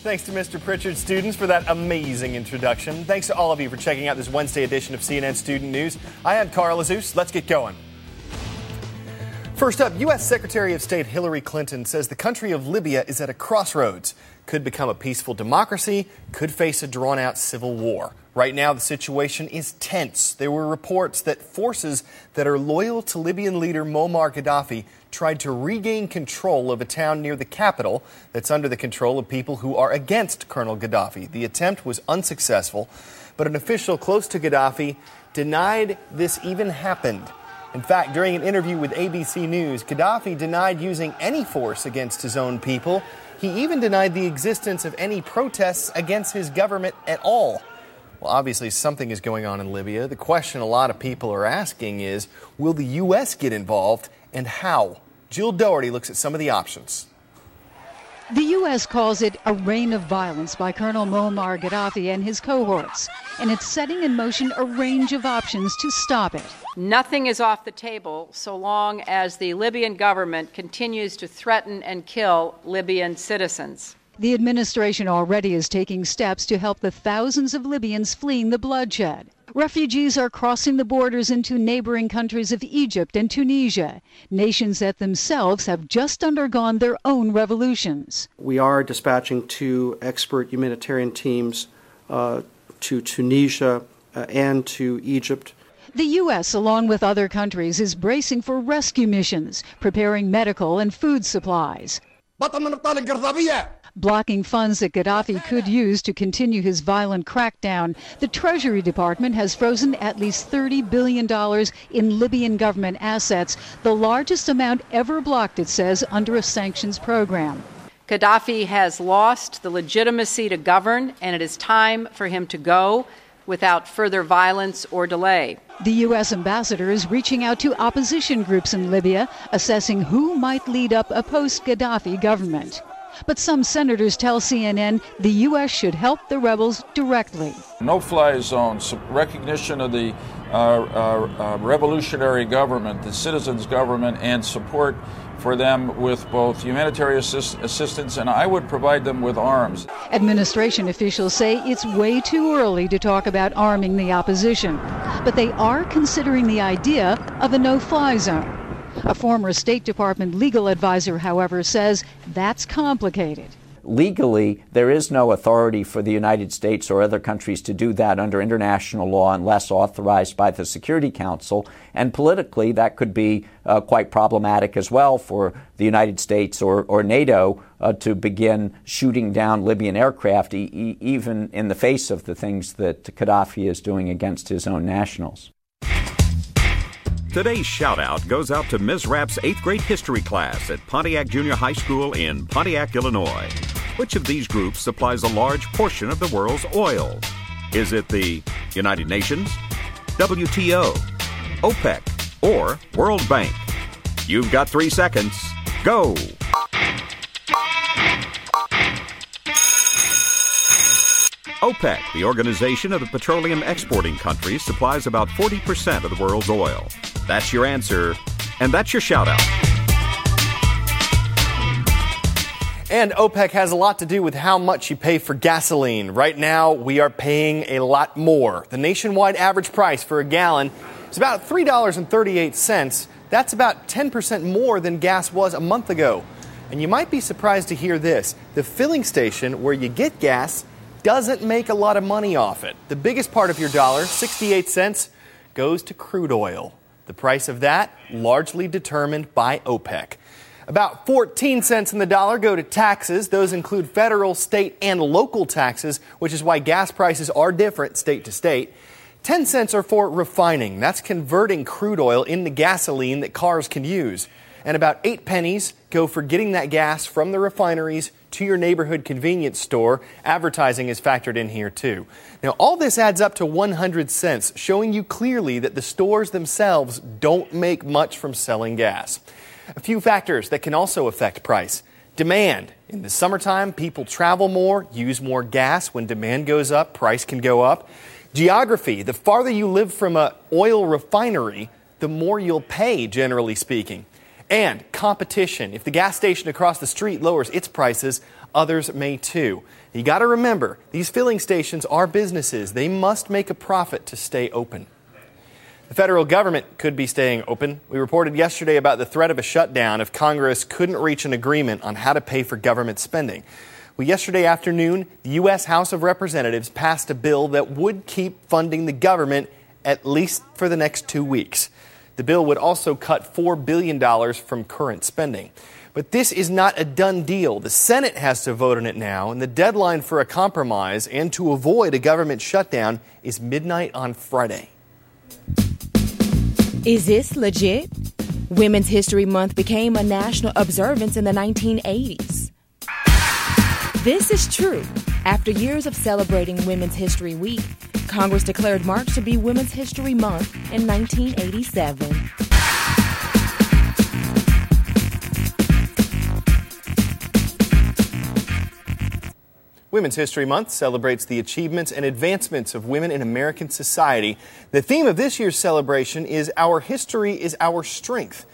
Thanks to Mr. Pritchard students for that amazing introduction. Thanks to all of you for checking out this Wednesday edition of CNN Student News. I am Carl Azuz. Let's get going. First up, U.S. Secretary of State Hillary Clinton says the country of Libya is at a crossroads. Could become a peaceful democracy, could face a drawn out civil war. Right now, the situation is tense. There were reports that forces that are loyal to Libyan leader Muammar Gaddafi tried to regain control of a town near the capital that's under the control of people who are against Colonel Gaddafi. The attempt was unsuccessful, but an official close to Gaddafi denied this even happened. In fact, during an interview with ABC News, Gaddafi denied using any force against his own people. He even denied the existence of any protests against his government at all. Well, obviously, something is going on in Libya. The question a lot of people are asking is will the U.S. get involved and how? Jill Dougherty looks at some of the options. The U.S. calls it a reign of violence by Colonel Muammar Gaddafi and his cohorts, and it's setting in motion a range of options to stop it. Nothing is off the table so long as the Libyan government continues to threaten and kill Libyan citizens. The administration already is taking steps to help the thousands of Libyans fleeing the bloodshed. Refugees are crossing the borders into neighboring countries of Egypt and Tunisia, nations that themselves have just undergone their own revolutions. We are dispatching two expert humanitarian teams uh, to Tunisia uh, and to Egypt. The U.S., along with other countries, is bracing for rescue missions, preparing medical and food supplies blocking funds that Gaddafi could use to continue his violent crackdown. The Treasury Department has frozen at least $30 billion in Libyan government assets, the largest amount ever blocked, it says, under a sanctions program. Gaddafi has lost the legitimacy to govern, and it is time for him to go without further violence or delay. The U.S. ambassador is reaching out to opposition groups in Libya, assessing who might lead up a post Gaddafi government. But some senators tell CNN the U.S. should help the rebels directly. No fly zones, recognition of the uh, uh, uh, revolutionary government, the citizens' government, and support for them with both humanitarian assist- assistance and I would provide them with arms. Administration officials say it's way too early to talk about arming the opposition, but they are considering the idea of a no fly zone. A former State Department legal advisor, however, says that's complicated. Legally, there is no authority for the United States or other countries to do that under international law unless authorized by the Security Council. And politically, that could be uh, quite problematic as well for the United States or, or NATO uh, to begin shooting down Libyan aircraft, e- even in the face of the things that Gaddafi is doing against his own nationals. Today's shout out goes out to Ms. Rapp's eighth grade history class at Pontiac Junior High School in Pontiac, Illinois. Which of these groups supplies a large portion of the world's oil? Is it the United Nations, WTO, OPEC, or World Bank? You've got three seconds. Go! OPEC, the organization of the petroleum exporting countries, supplies about 40% of the world's oil. That's your answer, and that's your shout out. And OPEC has a lot to do with how much you pay for gasoline. Right now, we are paying a lot more. The nationwide average price for a gallon is about $3.38. That's about 10% more than gas was a month ago. And you might be surprised to hear this the filling station where you get gas doesn't make a lot of money off it. The biggest part of your dollar, 68 cents, goes to crude oil. The price of that largely determined by OPEC. About 14 cents in the dollar go to taxes. Those include federal, state, and local taxes, which is why gas prices are different state to state. 10 cents are for refining. That's converting crude oil into gasoline that cars can use. And about 8 pennies go for getting that gas from the refineries to your neighborhood convenience store. Advertising is factored in here too. Now, all this adds up to 100 cents, showing you clearly that the stores themselves don't make much from selling gas. A few factors that can also affect price. Demand. In the summertime, people travel more, use more gas. When demand goes up, price can go up. Geography. The farther you live from an oil refinery, the more you'll pay, generally speaking And competition. If the gas station across the street lowers its prices, others may too. You got to remember, these filling stations are businesses. They must make a profit to stay open. The federal government could be staying open. We reported yesterday about the threat of a shutdown if Congress couldn't reach an agreement on how to pay for government spending. Well, yesterday afternoon, the U.S. House of Representatives passed a bill that would keep funding the government at least for the next two weeks. The bill would also cut $4 billion from current spending. But this is not a done deal. The Senate has to vote on it now, and the deadline for a compromise and to avoid a government shutdown is midnight on Friday. Is this legit? Women's History Month became a national observance in the 1980s. This is true. After years of celebrating Women's History Week, Congress declared March to be Women's History Month in 1987. Women's History Month celebrates the achievements and advancements of women in American society. The theme of this year's celebration is Our History is Our Strength.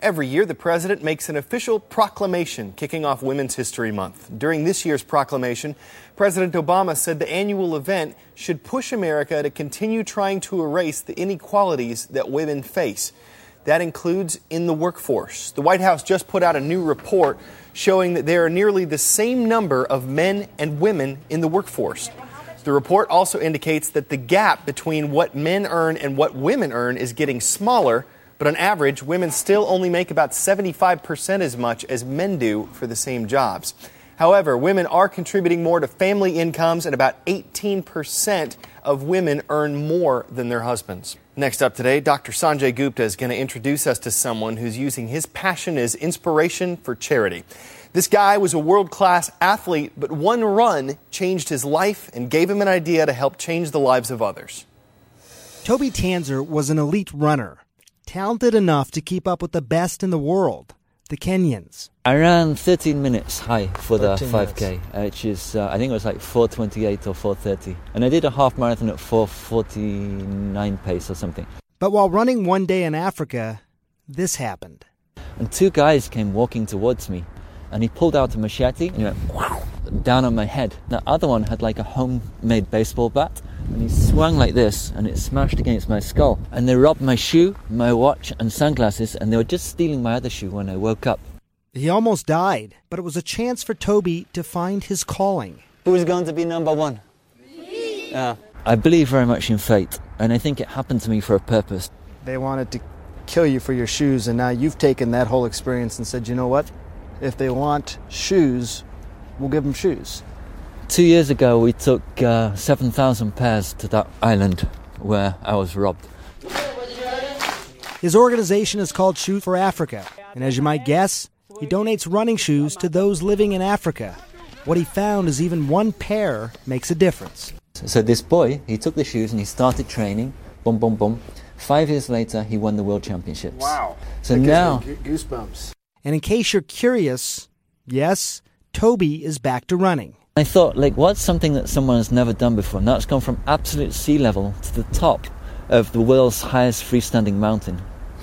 Every year, the president makes an official proclamation kicking off Women's History Month. During this year's proclamation, President Obama said the annual event should push America to continue trying to erase the inequalities that women face. That includes in the workforce. The White House just put out a new report showing that there are nearly the same number of men and women in the workforce. The report also indicates that the gap between what men earn and what women earn is getting smaller, but on average, women still only make about 75% as much as men do for the same jobs. However, women are contributing more to family incomes, and about 18% of women earn more than their husbands. Next up today, Dr. Sanjay Gupta is going to introduce us to someone who's using his passion as inspiration for charity. This guy was a world class athlete, but one run changed his life and gave him an idea to help change the lives of others. Toby Tanser was an elite runner, talented enough to keep up with the best in the world, the Kenyans. I ran 13 minutes high for the 5K, which is, uh, I think it was like 428 or 430. And I did a half marathon at 449 pace or something. But while running one day in Africa, this happened. And two guys came walking towards me, and he pulled out a machete and he went wow, down on my head. The other one had like a homemade baseball bat, and he swung like this, and it smashed against my skull. And they robbed my shoe, my watch, and sunglasses, and they were just stealing my other shoe when I woke up. He almost died, but it was a chance for Toby to find his calling. Who's going to be number one? Yeah. I believe very much in fate, and I think it happened to me for a purpose. They wanted to kill you for your shoes, and now you've taken that whole experience and said, you know what? If they want shoes, we'll give them shoes. Two years ago, we took uh, 7,000 pairs to that island where I was robbed. His organization is called Shoes for Africa, and as you might guess, he donates running shoes to those living in Africa. What he found is even one pair makes a difference. So this boy, he took the shoes and he started training. Boom, boom, boom. Five years later, he won the world championships. Wow! So now, goosebumps. And in case you're curious, yes, Toby is back to running. I thought, like, what's something that someone has never done before? And that's gone from absolute sea level to the top of the world's highest freestanding mountain,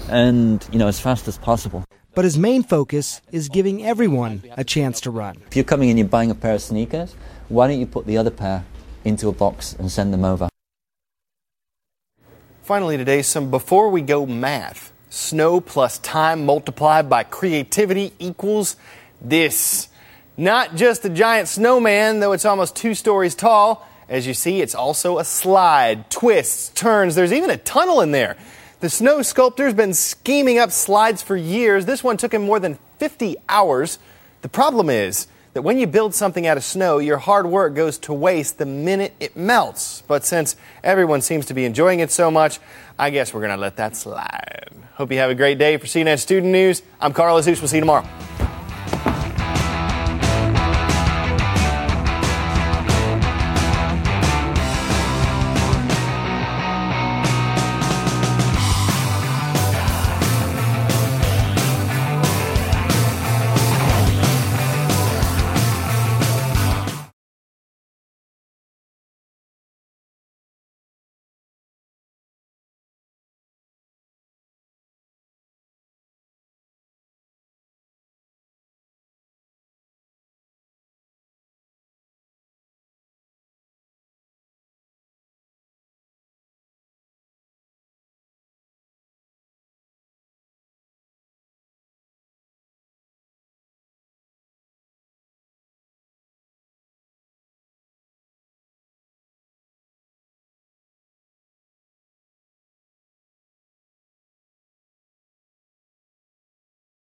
and you know, as fast as possible. But his main focus is giving everyone a chance to run. If you're coming and you're buying a pair of sneakers, why don't you put the other pair into a box and send them over? Finally, today, some before we go math. Snow plus time multiplied by creativity equals this. Not just a giant snowman, though it's almost two stories tall. As you see, it's also a slide, twists, turns. There's even a tunnel in there. The snow sculptor's been scheming up slides for years. This one took him more than 50 hours. The problem is that when you build something out of snow, your hard work goes to waste the minute it melts. But since everyone seems to be enjoying it so much, I guess we're going to let that slide. Hope you have a great day. For CNN Student News, I'm Carl Azuz. We'll see you tomorrow.